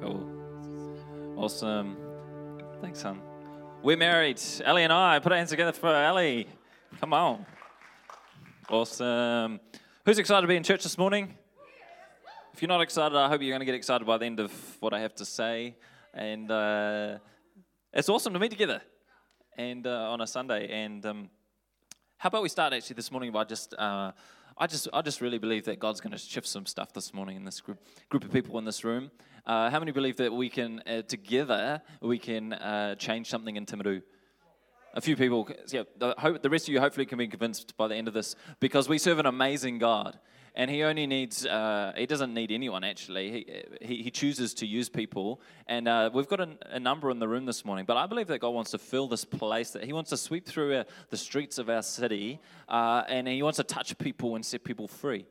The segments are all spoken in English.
Cool. Awesome. Thanks, son. We're married. Ellie and I. Put our hands together for Ellie. Come on. Awesome. Who's excited to be in church this morning? If you're not excited, I hope you're going to get excited by the end of what I have to say. And uh, it's awesome to meet together and uh, on a Sunday. And um, how about we start actually this morning by just. Uh, I just, I just really believe that God's going to shift some stuff this morning in this group, group of people in this room. Uh, how many believe that we can, uh, together, we can uh, change something in Timaru? A few people, yeah, the, hope, the rest of you hopefully can be convinced by the end of this because we serve an amazing God and he only needs uh, he doesn't need anyone actually. He, he, he chooses to use people. And uh, we've got a, a, number in the room this morning but i believe that god wants to fill this place that he wants to sweep through uh, the streets of our city uh, and he wants to touch people and set people free.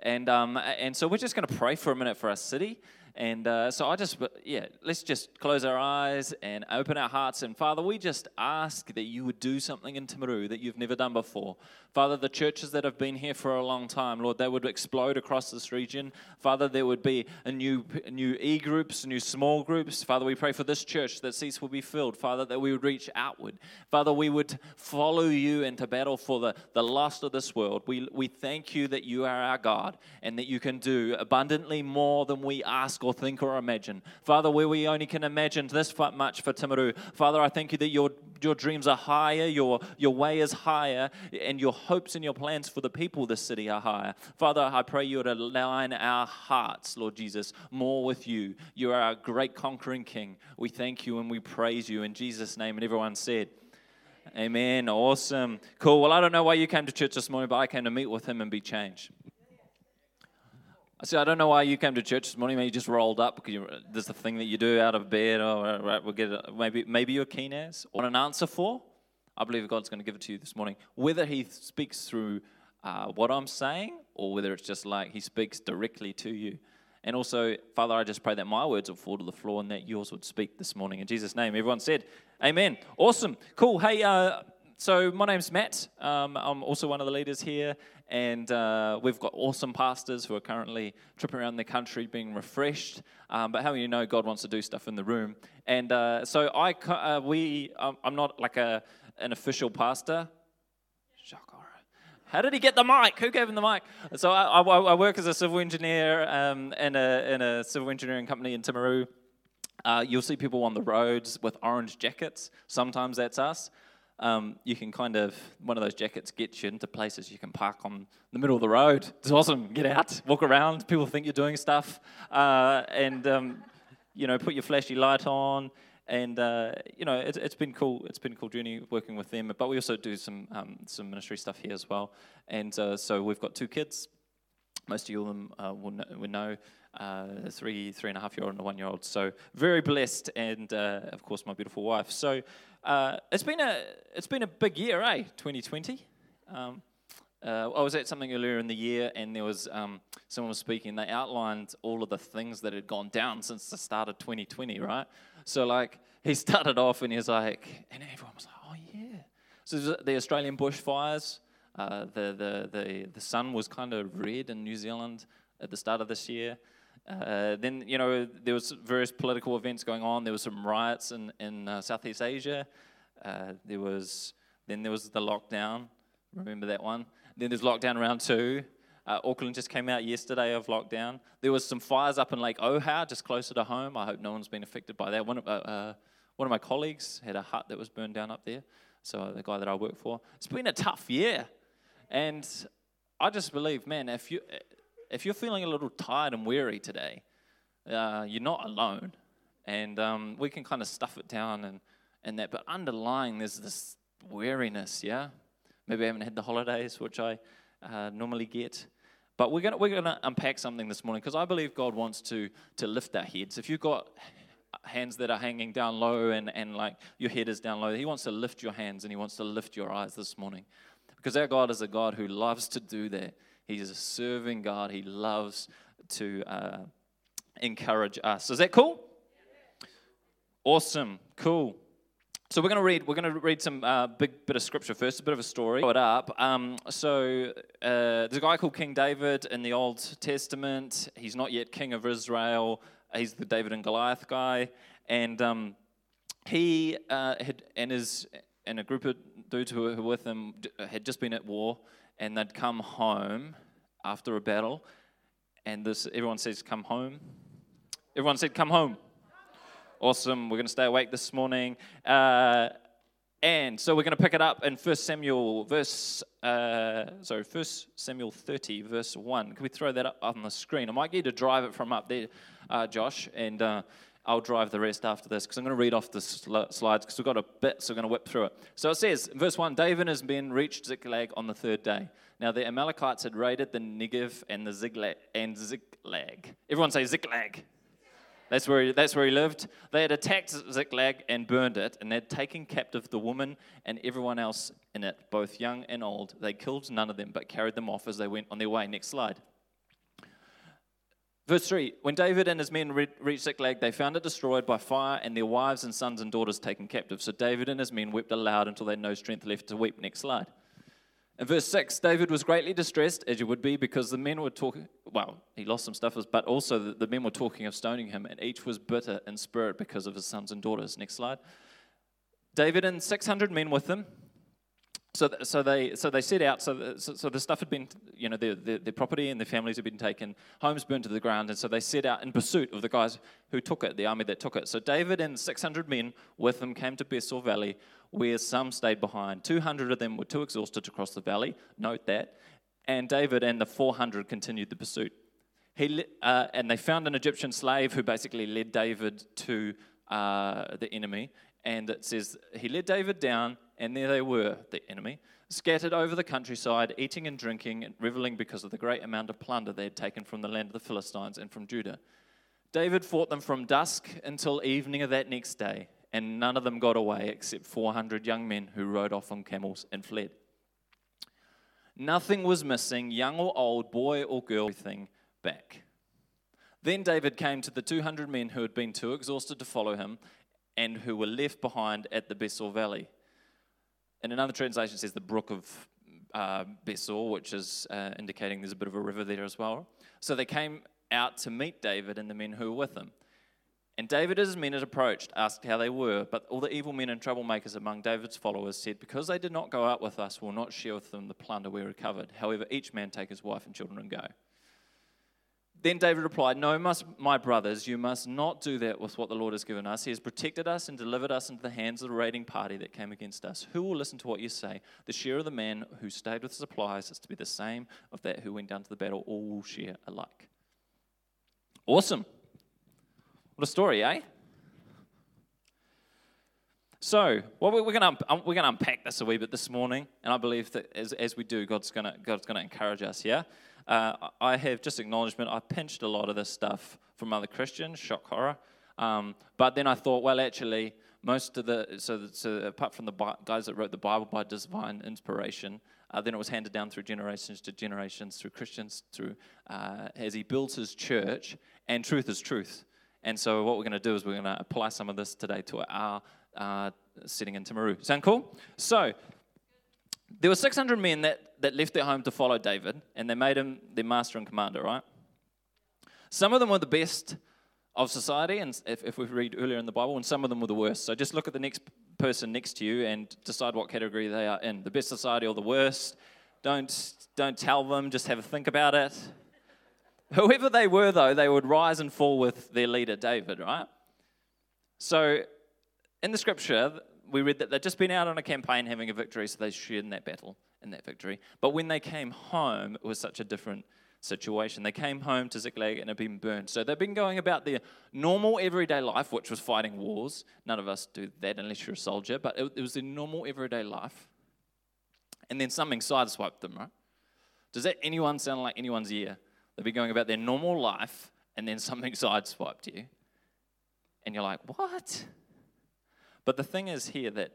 And, um, and so we're just going to pray for a minute for our city and uh, so I just, yeah, let's just close our eyes and open our hearts. And Father, we just ask that you would do something in Timaru that you've never done before. Father, the churches that have been here for a long time, Lord, they would explode across this region. Father, there would be a new, new e groups, new small groups. Father, we pray for this church that seats will be filled. Father, that we would reach outward. Father, we would follow you into battle for the, the lost of this world. We, we thank you that you are our God and that you can do abundantly more than we ask or think or imagine. Father, where we only can imagine this much for Timaru, Father, I thank you that your, your dreams are higher, your, your way is higher, and your hopes and your plans for the people of this city are higher. Father, I pray you would align our hearts, Lord Jesus, more with you. You are our great conquering King. We thank you and we praise you in Jesus' name. And everyone said, Amen. Awesome. Cool. Well, I don't know why you came to church this morning, but I came to meet with him and be changed. I I don't know why you came to church this morning. Maybe you just rolled up because you, there's the thing that you do out of bed. Or right, we'll get it. maybe maybe you're keen as or an answer for. I believe God's going to give it to you this morning. Whether He speaks through uh, what I'm saying or whether it's just like He speaks directly to you. And also, Father, I just pray that my words will fall to the floor and that yours would speak this morning. In Jesus' name, everyone said, Amen. Awesome. Cool. Hey, uh, so my name's Matt. Um, I'm also one of the leaders here, and uh, we've got awesome pastors who are currently tripping around the country being refreshed. Um, but how you know God wants to do stuff in the room? And uh, so I, uh, we, um, I'm not like a an official pastor. How did he get the mic? Who gave him the mic? So I, I, I work as a civil engineer um, in, a, in a civil engineering company in Timaru. Uh, you'll see people on the roads with orange jackets. Sometimes that's us um, you can kind of, one of those jackets gets you into places you can park on the middle of the road. It's awesome. Get out, walk around. People think you're doing stuff. Uh, and, um, you know, put your flashy light on. And, uh, you know, it's, it's been cool. It's been a cool journey working with them. But we also do some, um, some ministry stuff here as well. And uh, so we've got two kids. Most of you them uh, will know uh, three, three and a half year old and a one year old. So very blessed, and uh, of course my beautiful wife. So uh, it's been a it's been a big year, eh? 2020. Um, uh, I was at something earlier in the year, and there was um, someone was speaking. They outlined all of the things that had gone down since the start of 2020, right? So like he started off, and he was like, and everyone was like, oh yeah. So the Australian bushfires. Uh, the, the, the, the sun was kind of red in New Zealand at the start of this year. Uh, then, you know, there was various political events going on. There was some riots in, in uh, Southeast Asia. Uh, there was, then there was the lockdown. Remember that one? Then there's lockdown round two. Uh, Auckland just came out yesterday of lockdown. There was some fires up in Lake Ohau, just closer to home. I hope no one's been affected by that. One of, uh, one of my colleagues had a hut that was burned down up there. So the guy that I work for. It's been a tough year. And I just believe, man, if you if you're feeling a little tired and weary today, uh, you're not alone. And um, we can kind of stuff it down and, and that. But underlying, there's this weariness, yeah? Maybe I haven't had the holidays, which I uh, normally get. But we're going we're gonna unpack something this morning because I believe God wants to, to lift our heads. If you've got hands that are hanging down low and, and like your head is down low, He wants to lift your hands and He wants to lift your eyes this morning. Because our God is a God who loves to do that. He's a serving God. He loves to uh, encourage us. Is that cool? Awesome. Cool. So we're going to read. We're going to read some uh, big bit of scripture first. A bit of a story. Put it up. Um, so uh, there's a guy called King David in the Old Testament. He's not yet king of Israel. He's the David and Goliath guy, and um, he uh, had and his and a group of dudes who were with him had just been at war, and they'd come home after a battle, and this everyone says, "Come home." Everyone said, "Come home." Awesome. We're going to stay awake this morning. Uh, and so we're going to pick it up in 1 Samuel, verse, uh, sorry, 1 Samuel 30, verse 1. Can we throw that up on the screen? I might get you to drive it from up there, uh, Josh, and uh, I'll drive the rest after this because I'm going to read off the sl- slides because we've got a bit, so we're going to whip through it. So it says, verse 1 David and his men reached Ziklag on the third day. Now the Amalekites had raided the Negev and the. And Ziklag. Everyone say Ziklag. That's where, he, that's where he lived. They had attacked Ziklag and burned it, and they'd taken captive the woman and everyone else in it, both young and old. They killed none of them, but carried them off as they went on their way. Next slide. Verse 3 When David and his men re- reached Ziklag, they found it destroyed by fire and their wives and sons and daughters taken captive. So David and his men wept aloud until they had no strength left to weep. Next slide. In verse 6, David was greatly distressed, as you would be, because the men were talking, well, he lost some stuff, but also the, the men were talking of stoning him, and each was bitter in spirit because of his sons and daughters. Next slide. David and 600 men with him. So, so they so they set out. So, the, so, so the stuff had been, you know, their, their, their, property and their families had been taken, homes burned to the ground, and so they set out in pursuit of the guys who took it, the army that took it. So David and 600 men with him came to Besor Valley, where some stayed behind. 200 of them were too exhausted to cross the valley, note that, and David and the 400 continued the pursuit. He, uh, and they found an Egyptian slave who basically led David to uh, the enemy. And it says, he led David down, and there they were, the enemy, scattered over the countryside, eating and drinking and reveling because of the great amount of plunder they had taken from the land of the Philistines and from Judah. David fought them from dusk until evening of that next day, and none of them got away except 400 young men who rode off on camels and fled. Nothing was missing, young or old, boy or girl, everything back. Then David came to the 200 men who had been too exhausted to follow him and who were left behind at the Besor Valley. And another translation says the brook of uh, Besor, which is uh, indicating there's a bit of a river there as well. So they came out to meet David and the men who were with him. And David, as his men had approached, asked how they were. But all the evil men and troublemakers among David's followers said, Because they did not go out with us, we'll not share with them the plunder we recovered. However, each man take his wife and children and go. Then David replied, No, my brothers, you must not do that with what the Lord has given us. He has protected us and delivered us into the hands of the raiding party that came against us. Who will listen to what you say? The share of the man who stayed with supplies is to be the same of that who went down to the battle. All will share alike. Awesome. What a story, eh? So, well, we're going to we're going to unpack this a wee bit this morning, and I believe that as, as we do, God's going to God's going to encourage us. Yeah, uh, I have just acknowledgement. I pinched a lot of this stuff from other Christians, shock horror. Um, but then I thought, well, actually, most of the so, so apart from the guys that wrote the Bible by divine inspiration, uh, then it was handed down through generations to generations, through Christians, through uh, as he builds his church, and truth is truth. And so what we're going to do is we're going to apply some of this today to our uh, setting in Timaru. Sound cool? So there were 600 men that, that left their home to follow David, and they made him their master and commander, right? Some of them were the best of society, and if, if we read earlier in the Bible, and some of them were the worst. So just look at the next person next to you and decide what category they are in the best society or the worst. Don't, don't tell them, just have a think about it. Whoever they were, though, they would rise and fall with their leader, David, right? So in the scripture, we read that they'd just been out on a campaign having a victory, so they shared in that battle, in that victory. But when they came home, it was such a different situation. They came home to Ziklag and had been burned. So they've been going about their normal everyday life, which was fighting wars. None of us do that unless you're a soldier, but it, it was their normal everyday life. And then something sideswiped them, right? Does that anyone sound like anyone's ear? They've been going about their normal life, and then something sideswiped you. And you're like, what? But the thing is here that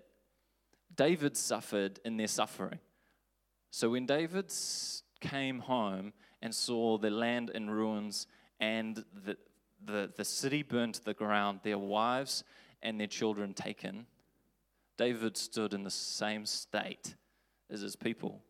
David suffered in their suffering. So when David came home and saw the land in ruins and the, the, the city burned to the ground, their wives and their children taken, David stood in the same state as his people.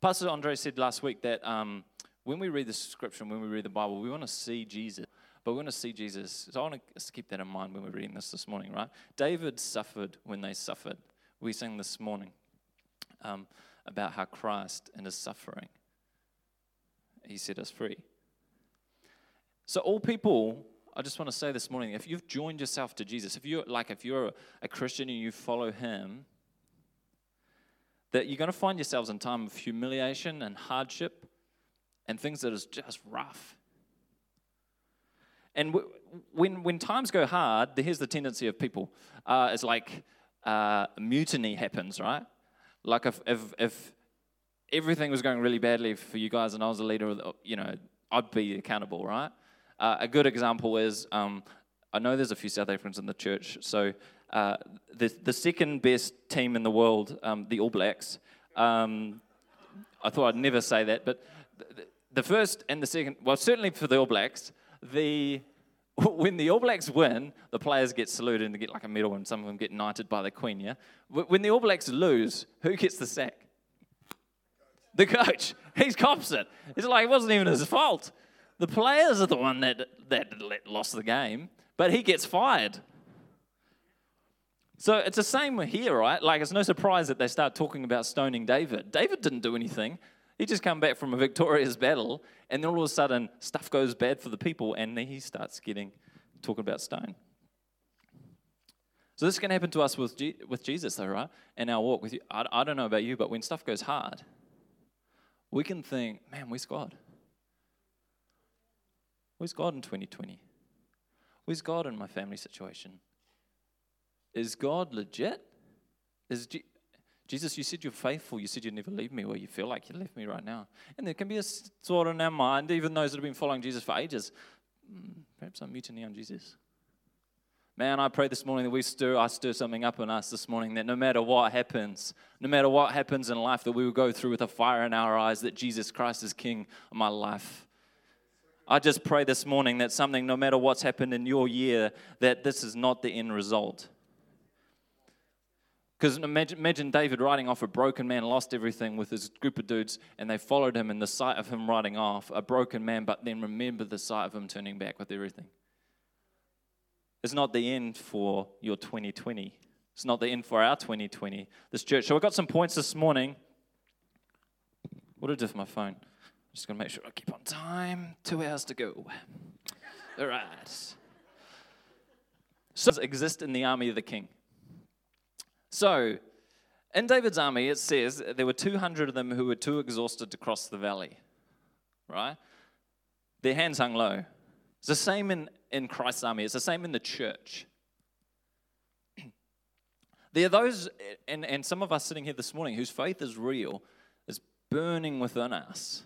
Pastor Andre said last week that um, when we read the scripture, when we read the Bible, we want to see Jesus. But we want to see Jesus. So I want to keep that in mind when we're reading this this morning, right? David suffered when they suffered. We sang this morning um, about how Christ and his suffering, he set us free. So all people, I just want to say this morning, if you've joined yourself to Jesus, if you're like if you're a Christian and you follow him, that you're going to find yourselves in time of humiliation and hardship and things that is just rough. And when, when times go hard, here's the tendency of people. Uh, it's like uh, mutiny happens, right? Like if, if, if everything was going really badly for you guys and I was a leader, you know, I'd be accountable, right? Uh, a good example is um, I know there's a few South Africans in the church. So uh, the, the second best team in the world, um, the All Blacks, um, I thought I'd never say that, but the, the first and the second, well, certainly for the All Blacks, the when the All Blacks win, the players get saluted and they get like a medal, and some of them get knighted by the Queen. Yeah. When the All Blacks lose, who gets the sack? The coach. He's cops it. It's like it wasn't even his fault. The players are the one that that lost the game, but he gets fired. So it's the same here, right? Like it's no surprise that they start talking about stoning David. David didn't do anything. He just come back from a victorious battle, and then all of a sudden stuff goes bad for the people, and then he starts getting talking about stone. So this can happen to us with, with Jesus, though, right? In our walk with you. I, I don't know about you, but when stuff goes hard, we can think, man, where's God? Where's God in 2020? Where's God in my family situation? Is God legit? Is Jesus, you said you're faithful. You said you'd never leave me. Well, you feel like you left me right now. And there can be a thought in our mind, even those that have been following Jesus for ages, hmm, perhaps I'm mutiny on Jesus. Man, I pray this morning that we stir, I stir something up in us this morning that no matter what happens, no matter what happens in life, that we will go through with a fire in our eyes that Jesus Christ is King of my life. I just pray this morning that something, no matter what's happened in your year, that this is not the end result. Because imagine, imagine, David riding off a broken man, lost everything with his group of dudes, and they followed him in the sight of him riding off, a broken man, but then remember the sight of him turning back with everything. It's not the end for your 2020. It's not the end for our 2020, this church. So I've got some points this morning. What did I do for my phone? I'm just going to make sure I keep on time. Two hours to go. All right. So exist in the army of the king. So, in David's army, it says there were 200 of them who were too exhausted to cross the valley, right? Their hands hung low. It's the same in, in Christ's army, it's the same in the church. there are those, and, and some of us sitting here this morning, whose faith is real, is burning within us.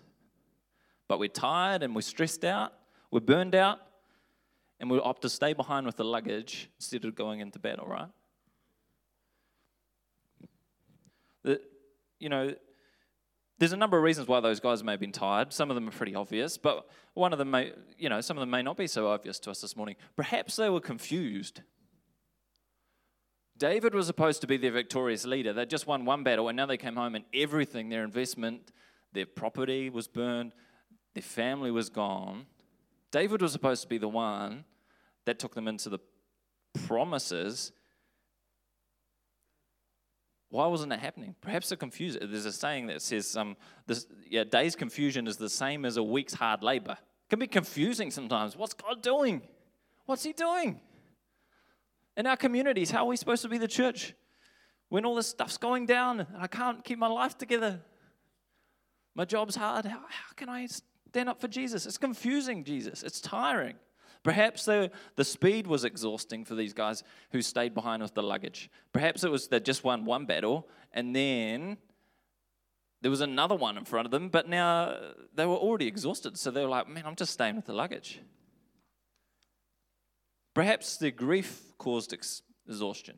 But we're tired and we're stressed out, we're burned out, and we opt to stay behind with the luggage instead of going into battle, right? That, you know, there's a number of reasons why those guys may have been tired. Some of them are pretty obvious, but one of them may, you know, some of them may not be so obvious to us this morning. Perhaps they were confused. David was supposed to be their victorious leader. They just won one battle, and now they came home, and everything, their investment, their property was burned, their family was gone. David was supposed to be the one that took them into the promises, why wasn't it happening? Perhaps they're confused. There's a saying that says, um, this, yeah, day's confusion is the same as a week's hard labor. It can be confusing sometimes. What's God doing? What's He doing? In our communities, how are we supposed to be the church when all this stuff's going down and I can't keep my life together? My job's hard. How, how can I stand up for Jesus? It's confusing, Jesus. It's tiring. Perhaps the, the speed was exhausting for these guys who stayed behind with the luggage. Perhaps it was they just won one battle and then there was another one in front of them, but now they were already exhausted. So they were like, man, I'm just staying with the luggage. Perhaps the grief caused ex- exhaustion.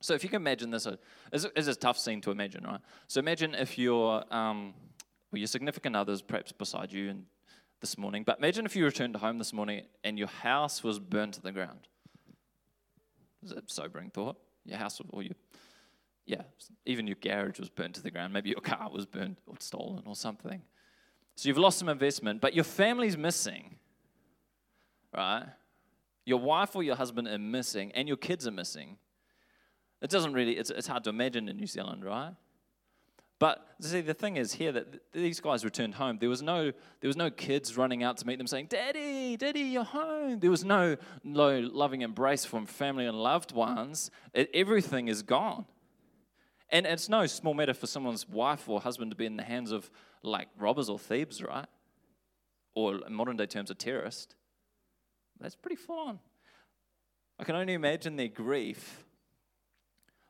So if you can imagine this, uh, it's a tough scene to imagine, right? So imagine if your, um, your significant others perhaps beside you and this morning, but imagine if you returned home this morning and your house was burned to the ground. Is a sobering thought? Your house or your yeah, even your garage was burned to the ground. Maybe your car was burned or stolen or something. So you've lost some investment, but your family's missing. right? Your wife or your husband are missing, and your kids are missing. It doesn't really, it's, it's hard to imagine in New Zealand, right? But see, the thing is here that these guys returned home. There was no, there was no kids running out to meet them saying, "Daddy, Daddy, you're home." There was no, no loving embrace from family and loved ones. It, everything is gone, and it's no small matter for someone's wife or husband to be in the hands of like robbers or thieves, right? Or in modern day terms, a terrorist. That's pretty full on. I can only imagine their grief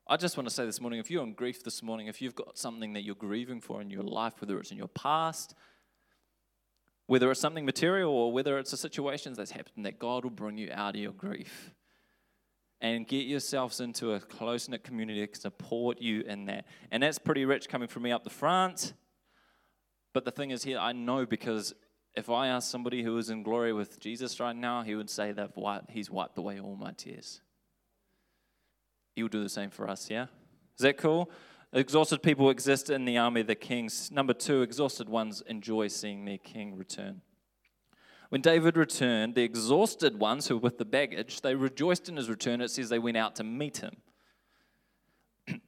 I just want to say this morning if you're in grief this morning, if you've got something that you're grieving for in your life, whether it's in your past, whether it's something material or whether it's a situation that's happened, that God will bring you out of your grief and get yourselves into a close knit community that can support you in that. And that's pretty rich coming from me up the front. But the thing is, here, I know because if I ask somebody who is in glory with Jesus right now, he would say that he's wiped away all my tears. He'll do the same for us, yeah? Is that cool? Exhausted people exist in the army of the kings. Number two, exhausted ones enjoy seeing their king return. When David returned, the exhausted ones who were with the baggage, they rejoiced in his return. It says they went out to meet him.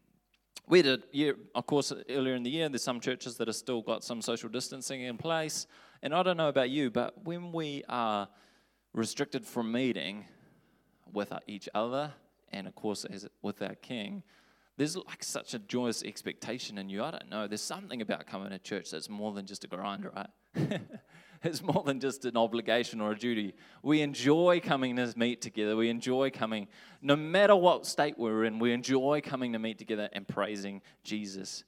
we a year, of course, earlier in the year, there's some churches that have still got some social distancing in place. And I don't know about you, but when we are restricted from meeting with each other, and of course, as with our King, there's like such a joyous expectation in you. I don't know. There's something about coming to church that's more than just a grind, right? it's more than just an obligation or a duty. We enjoy coming to meet together. We enjoy coming, no matter what state we're in, we enjoy coming to meet together and praising Jesus.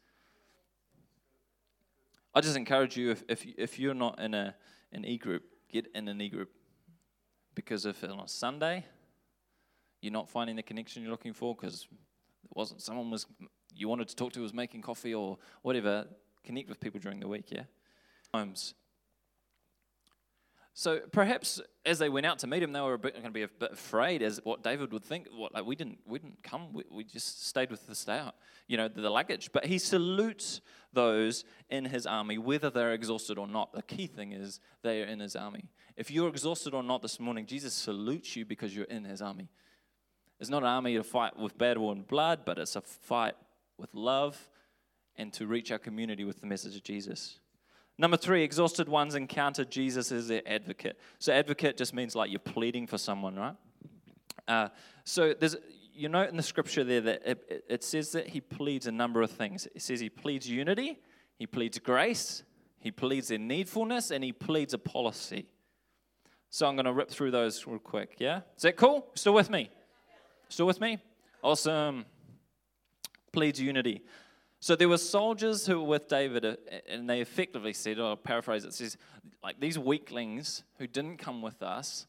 I just encourage you if, if, if you're not in a, an e group, get in an e group. Because if on a Sunday, you're not finding the connection you're looking for because it wasn't someone was you wanted to talk to was making coffee or whatever. Connect with people during the week, yeah. Homes. So perhaps as they went out to meet him, they were going to be a bit afraid as what David would think. What like we didn't we didn't come. We, we just stayed with the stay out, you know, the, the luggage. But he salutes those in his army, whether they're exhausted or not. The key thing is they are in his army. If you're exhausted or not this morning, Jesus salutes you because you're in his army. It's not an army to fight with battle and blood, but it's a fight with love and to reach our community with the message of Jesus. Number three, exhausted ones encounter Jesus as their advocate. So, advocate just means like you're pleading for someone, right? Uh, so, there's you note in the scripture there that it, it says that he pleads a number of things. It says he pleads unity, he pleads grace, he pleads their needfulness, and he pleads a policy. So, I'm going to rip through those real quick, yeah? Is that cool? Still with me? Still with me? Awesome. Pleads unity. So there were soldiers who were with David, uh, and they effectively said, I'll paraphrase it, says, like these weaklings who didn't come with us,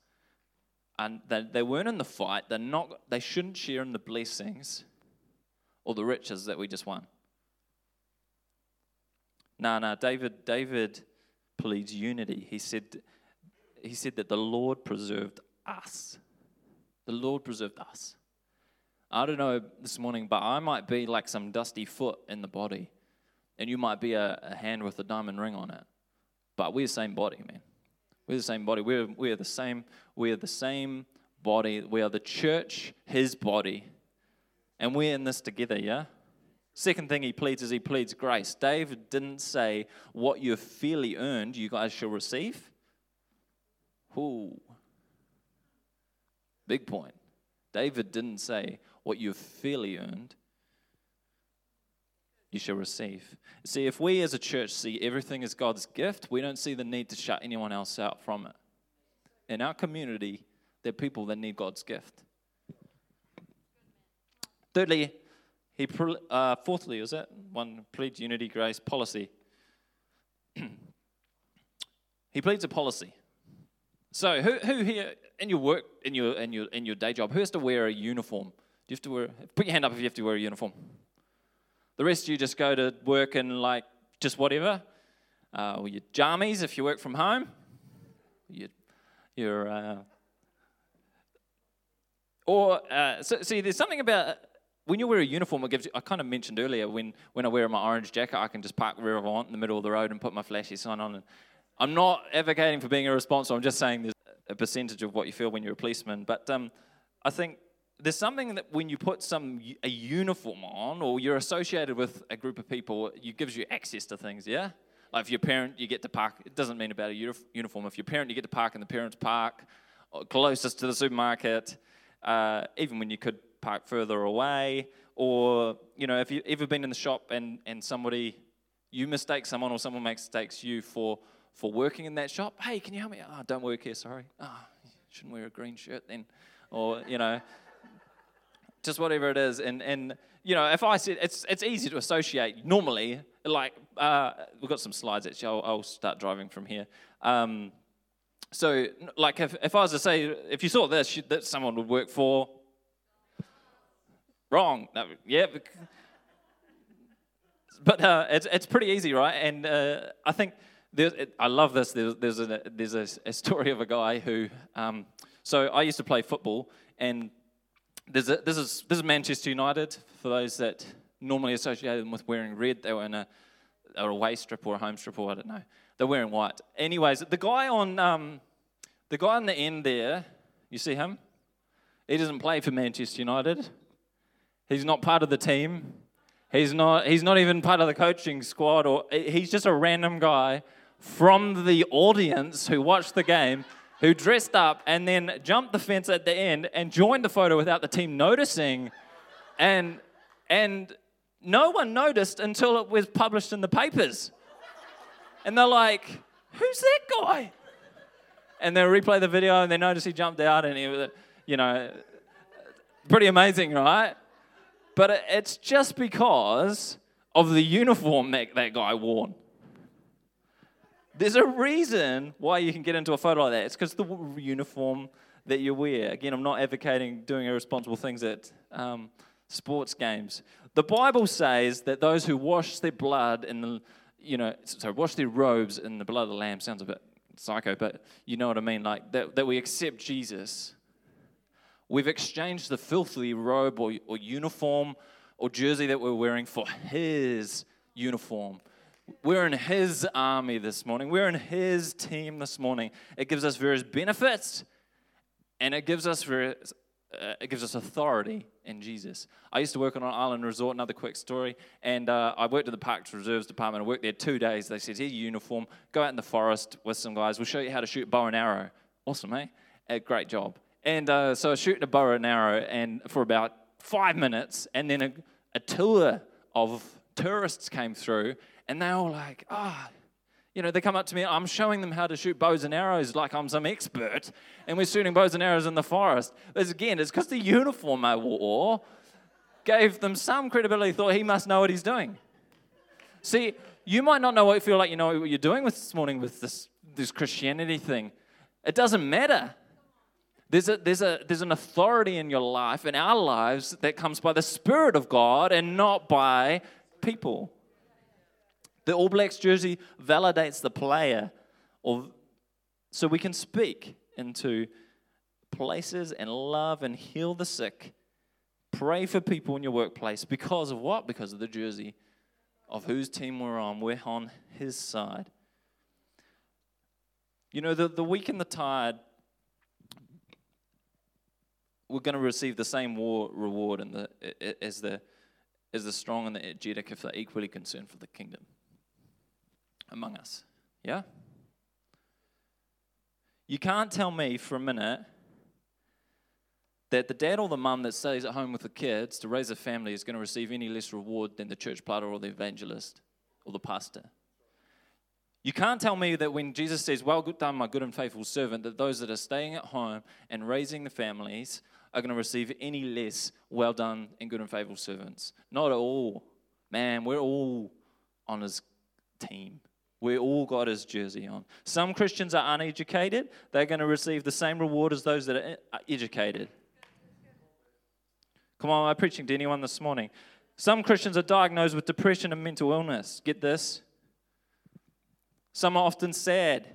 and they, they weren't in the fight, they're not, they shouldn't share in the blessings or the riches that we just won. No, no, David, David pleads unity. He said, he said that the Lord preserved us. The Lord preserved us. I don't know this morning, but I might be like some dusty foot in the body, and you might be a, a hand with a diamond ring on it. But we're the same body, man. We're the same body. We're, we're the same. We're the same body. We are the church, his body. And we're in this together, yeah? Second thing he pleads is he pleads grace. David didn't say, What you've fairly earned, you guys shall receive. Ooh. Big point. David didn't say, what you've fairly earned, you shall receive. See, if we as a church see everything as God's gift, we don't see the need to shut anyone else out from it. In our community, there are people that need God's gift. Thirdly, he uh, fourthly, is that one pleads unity, grace, policy. he pleads a policy. So, who, who here in your work, in your in your in your day job, who has to wear a uniform? You have to wear, put your hand up if you have to wear a uniform. The rest of you just go to work in like just whatever. Uh, or your jammies if you work from home. Your, your uh, or uh, so, see, there's something about when you wear a uniform. It gives you, I kind of mentioned earlier when when I wear my orange jacket, I can just park wherever I want in the middle of the road and put my flashy sign on. And I'm not advocating for being irresponsible. I'm just saying there's a percentage of what you feel when you're a policeman. But um, I think there's something that when you put some a uniform on or you're associated with a group of people, it gives you access to things, yeah? Like if you're parent, you get to park. It doesn't mean about a uniform. If you're parent, you get to park in the parents' park, closest to the supermarket, uh, even when you could park further away. Or, you know, if you've ever been in the shop and, and somebody, you mistake someone or someone mistakes you for, for working in that shop, hey, can you help me? Oh, don't work here, sorry. Oh, shouldn't wear a green shirt then. Or, you know, just whatever it is. And, and you know, if I said, it's, it's easy to associate normally, like, uh, we've got some slides actually, I'll, I'll start driving from here. Um, so, like, if, if I was to say, if you saw this, that someone would work for, wrong. No, yeah. But uh, it's, it's pretty easy, right? And uh, I think I love this. There's, there's, a, there's a, a story of a guy who, um, so I used to play football, and a, this, is, this is Manchester United. For those that normally associate them with wearing red, they were in a, or a away strip or a home strip, or I don't know. They're wearing white. Anyways, the guy on um, the guy on the end there, you see him? He doesn't play for Manchester United. He's not part of the team. He's not, he's not even part of the coaching squad, or he's just a random guy from the audience who watched the game who dressed up and then jumped the fence at the end and joined the photo without the team noticing. And, and no one noticed until it was published in the papers. And they're like, who's that guy? And they replay the video and they notice he jumped out and he was, you know, pretty amazing, right? But it's just because of the uniform that that guy wore. There's a reason why you can get into a photo like that. It's because the uniform that you wear. Again, I'm not advocating doing irresponsible things at um, sports games. The Bible says that those who wash their blood in the you know, so wash their robes in the blood of the Lamb sounds a bit psycho, but you know what I mean. Like that, that we accept Jesus. We've exchanged the filthy robe or, or uniform or jersey that we're wearing for His uniform. We're in His army this morning. We're in His team this morning. It gives us various benefits and it gives us various uh, it gives us authority in Jesus. I used to work on an island resort, another quick story, and uh, I worked at the Parks Reserves Department. I worked there two days. They said, Here's your uniform, go out in the forest with some guys. We'll show you how to shoot bow and arrow. Awesome, eh? A great job. And uh, so I was shooting a bow and arrow and for about five minutes, and then a, a tour of tourists came through, and they all like, Ah, oh, you know, they come up to me, I'm showing them how to shoot bows and arrows like I'm some expert, and we're shooting bows and arrows in the forest. But again, it's because the uniform I wore gave them some credibility, thought he must know what he's doing. See, you might not know what you feel like you know what you're doing with this morning with this, this Christianity thing. It doesn't matter. There's, a, there's, a, there's an authority in your life, in our lives, that comes by the Spirit of God and not by people. The All Blacks jersey validates the player, or, so we can speak into places and love and heal the sick. Pray for people in your workplace because of what? Because of the jersey of whose team we're on. We're on his side. You know, the, the weak and the tired, we're going to receive the same war reward in the, as, the, as the strong and the energetic if they're equally concerned for the kingdom among us. Yeah? You can't tell me for a minute that the dad or the mum that stays at home with the kids to raise a family is going to receive any less reward than the church planter or the evangelist or the pastor. You can't tell me that when Jesus says, Well done, my good and faithful servant, that those that are staying at home and raising the families are going to receive any less well done and good and faithful servants. Not at all. Man, we're all on his team. We all got his jersey on. Some Christians are uneducated. They're going to receive the same reward as those that are uh, educated. Come on, am I preaching to anyone this morning? Some Christians are diagnosed with depression and mental illness. Get this? Some are often sad.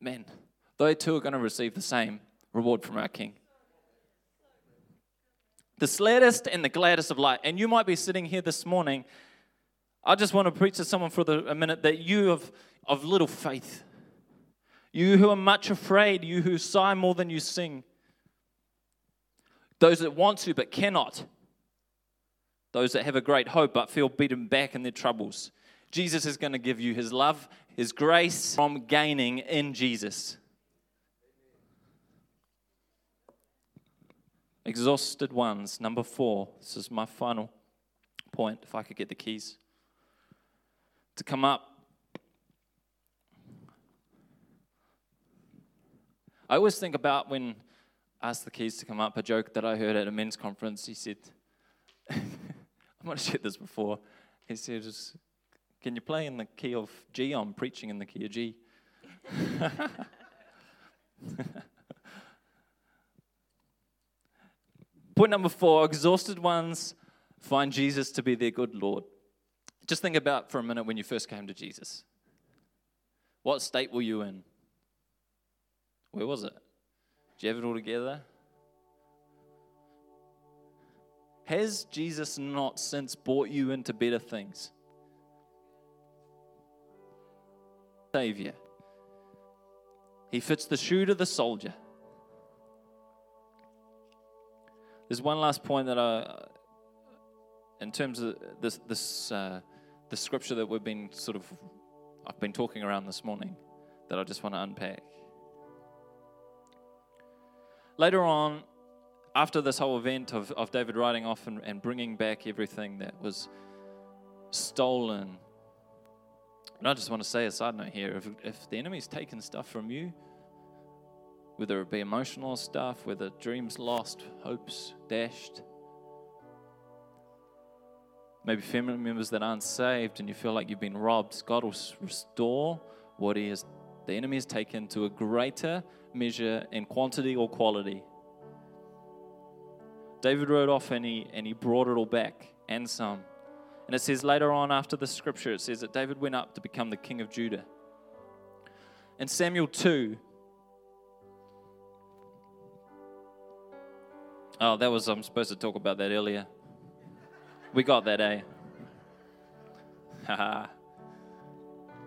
Men, they too are going to receive the same reward from our King. The saddest and the gladdest of life. And you might be sitting here this morning I just want to preach to someone for the, a minute that you have of little faith. You who are much afraid, you who sigh more than you sing. Those that want to but cannot. Those that have a great hope but feel beaten back in their troubles. Jesus is going to give you his love, his grace from gaining in Jesus. Exhausted ones, number four. This is my final point, if I could get the keys to come up. I always think about when I asked the keys to come up, a joke that I heard at a men's conference. He said, I might have shared this before. He said, Can you play in the key of G? I'm preaching in the key of G. Point number four exhausted ones find Jesus to be their good Lord. Just think about for a minute when you first came to Jesus. What state were you in? Where was it? Did you have it all together? Has Jesus not since brought you into better things? Savior. He fits the shoe to the soldier. There's one last point that I, in terms of this, this uh, the scripture that we've been sort of, I've been talking around this morning, that I just want to unpack. Later on, after this whole event of, of David riding off and, and bringing back everything that was stolen, and I just want to say a side note here if, if the enemy's taken stuff from you, whether it be emotional stuff, whether dreams lost, hopes dashed, maybe family members that aren't saved and you feel like you've been robbed, God will restore what He has, the enemy has taken to a greater measure in quantity or quality. David rode off and he, and he brought it all back and some. And it says later on after the scripture, it says that David went up to become the king of Judah. In Samuel 2, Oh, that was, I'm supposed to talk about that earlier. We got that, eh? Haha.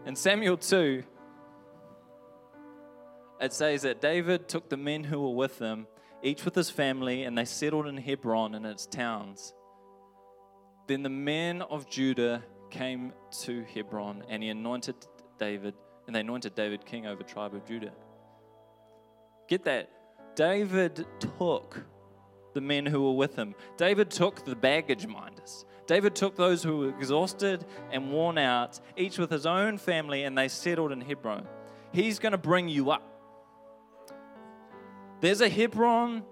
In Samuel 2, it says that David took the men who were with him, each with his family, and they settled in Hebron and its towns. Then the men of Judah came to Hebron, and he anointed David, and they anointed David king over the tribe of Judah. Get that? David took the men who were with him. David took the baggage minders. David took those who were exhausted and worn out, each with his own family, and they settled in Hebron. He's going to bring you up. There's a Hebron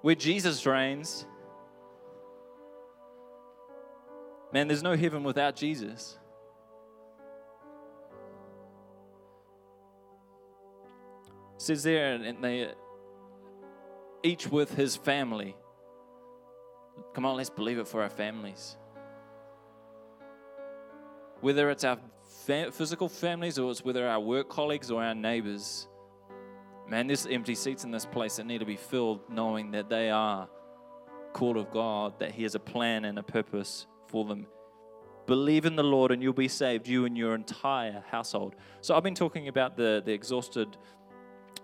where Jesus reigns. Man, there's no heaven without Jesus. It says there, and they each with his family. Come on, let's believe it for our families. Whether it's our physical families or it's whether our work colleagues or our neighbors. Man, there's empty seats in this place that need to be filled knowing that they are called of God, that He has a plan and a purpose for them. Believe in the Lord and you'll be saved, you and your entire household. So I've been talking about the, the exhausted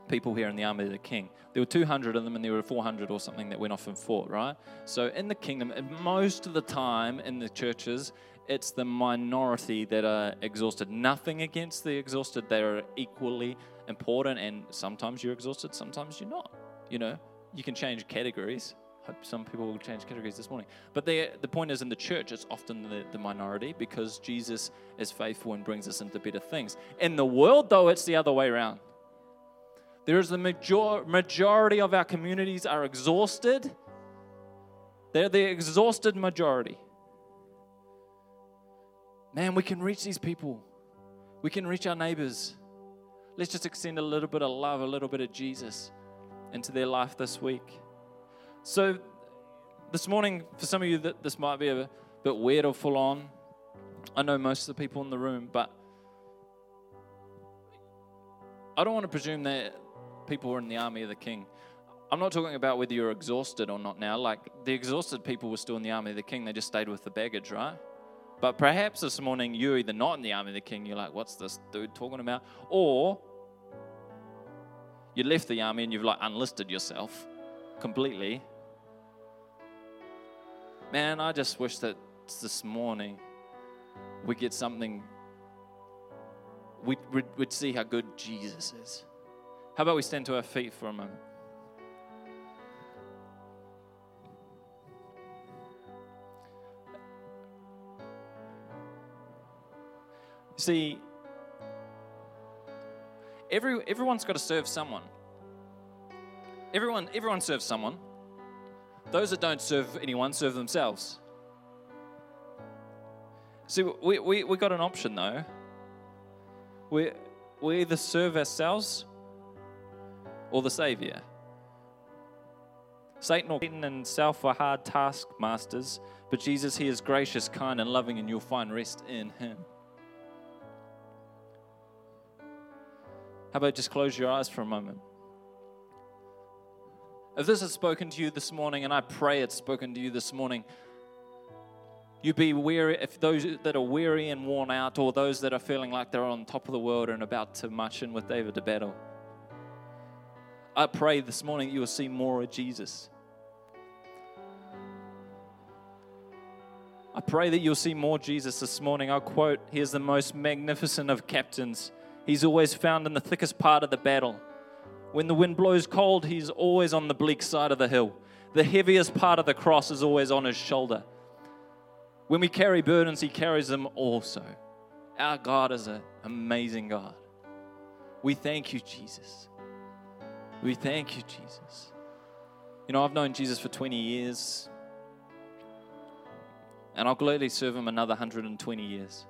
people here in the army of the king. There were 200 of them, and there were 400 or something that went off and fought, right? So in the kingdom, most of the time in the churches, it's the minority that are exhausted. Nothing against the exhausted, they are equally important, and sometimes you're exhausted, sometimes you're not. You know, you can change categories. Hope some people will change categories this morning. But the, the point is, in the church, it's often the, the minority because Jesus is faithful and brings us into better things. In the world, though, it's the other way around. There is the major, majority of our communities are exhausted. They're the exhausted majority. Man, we can reach these people. We can reach our neighbors. Let's just extend a little bit of love, a little bit of Jesus into their life this week. So, this morning, for some of you, that this might be a bit weird or full on. I know most of the people in the room, but I don't want to presume that people were in the army of the king. I'm not talking about whether you're exhausted or not now. Like the exhausted people were still in the army of the king, they just stayed with the baggage, right? But perhaps this morning you're either not in the army of the king, you're like, what's this dude talking about? Or You left the army and you've like unlisted yourself completely. Man, I just wish that this morning we get something, we'd, we'd, we'd see how good Jesus is. How about we stand to our feet for a moment? See, every, everyone's got to serve someone. Everyone, everyone serves someone. Those that don't serve anyone serve themselves. See, we, we, we got an option though. We, we either serve ourselves or the Savior. Satan and self are hard taskmasters, but Jesus, He is gracious, kind, and loving, and you'll find rest in Him. How about just close your eyes for a moment? If this has spoken to you this morning, and I pray it's spoken to you this morning, you be weary, if those that are weary and worn out, or those that are feeling like they're on top of the world and about to march in with David to battle. I pray this morning you will see more of Jesus. I pray that you'll see more Jesus this morning. I'll quote, He is the most magnificent of captains. He's always found in the thickest part of the battle. When the wind blows cold, he's always on the bleak side of the hill. The heaviest part of the cross is always on his shoulder. When we carry burdens, he carries them also. Our God is an amazing God. We thank you, Jesus. We thank you, Jesus. You know, I've known Jesus for 20 years, and I'll gladly serve him another 120 years.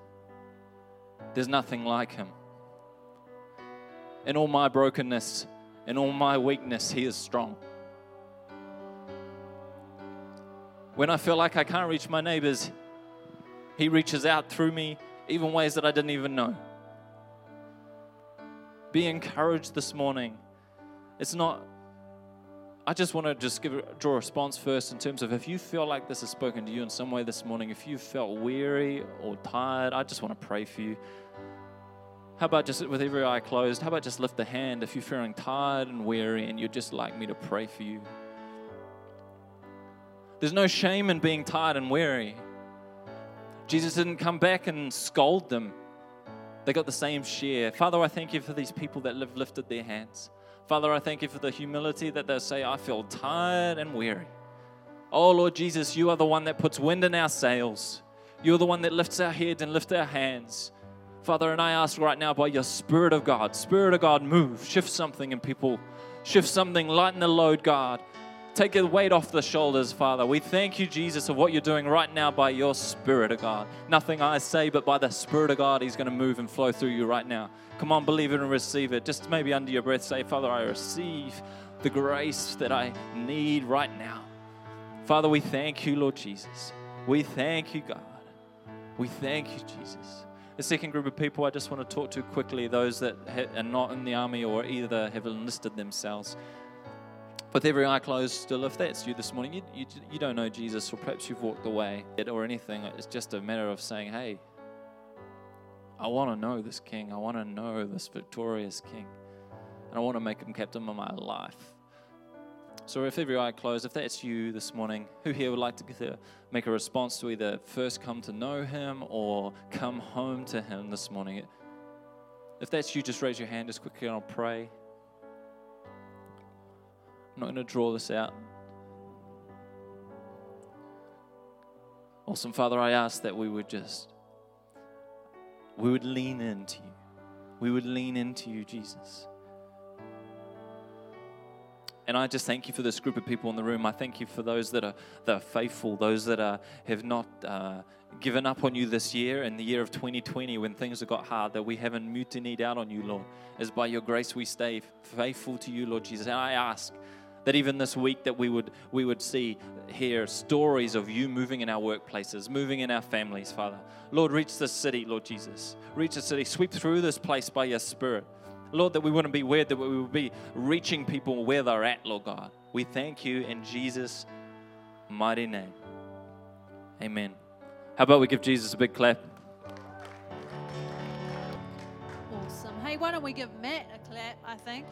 There's nothing like him. In all my brokenness, in all my weakness, He is strong. When I feel like I can't reach my neighbors, He reaches out through me, even ways that I didn't even know. Be encouraged this morning. It's not, I just want to just give draw a response first in terms of if you feel like this has spoken to you in some way this morning, if you felt weary or tired, I just want to pray for you. How about just with every eye closed? How about just lift the hand if you're feeling tired and weary and you'd just like me to pray for you? There's no shame in being tired and weary. Jesus didn't come back and scold them. They got the same share. Father, I thank you for these people that have lifted their hands. Father, I thank you for the humility that they say, I feel tired and weary. Oh, Lord Jesus, you are the one that puts wind in our sails. You're the one that lifts our heads and lifts our hands. Father, and I ask right now by your Spirit of God, Spirit of God, move, shift something in people, shift something, lighten the load, God. Take the weight off the shoulders, Father. We thank you, Jesus, of what you're doing right now by your Spirit of God. Nothing I say, but by the Spirit of God, He's going to move and flow through you right now. Come on, believe it and receive it. Just maybe under your breath say, Father, I receive the grace that I need right now. Father, we thank you, Lord Jesus. We thank you, God. We thank you, Jesus. The second group of people I just want to talk to quickly those that are not in the army or either have enlisted themselves. With every eye closed, still, if that's you this morning, you, you, you don't know Jesus, or perhaps you've walked away or anything, it's just a matter of saying, hey, I want to know this King. I want to know this victorious King. And I want to make him captain of my life. So, if every eye closed, if that's you this morning, who here would like to make a response to either first come to know Him or come home to Him this morning? If that's you, just raise your hand as quickly and I'll pray. I'm not going to draw this out. Awesome, Father, I ask that we would just, we would lean into you. We would lean into you, Jesus. And I just thank you for this group of people in the room. I thank you for those that are, that are faithful, those that are, have not uh, given up on you this year in the year of 2020 when things have got hard, that we haven't mutinied out on you, Lord. As by your grace we stay faithful to you, Lord Jesus. And I ask that even this week that we would we would see hear stories of you moving in our workplaces moving in our families father lord reach this city lord jesus reach the city sweep through this place by your spirit Lord, that we wouldn't be weird, that we would be reaching people where they're at, Lord God. We thank you in Jesus' mighty name. Amen. How about we give Jesus a big clap? Awesome. Hey, why don't we give Matt a clap, I think?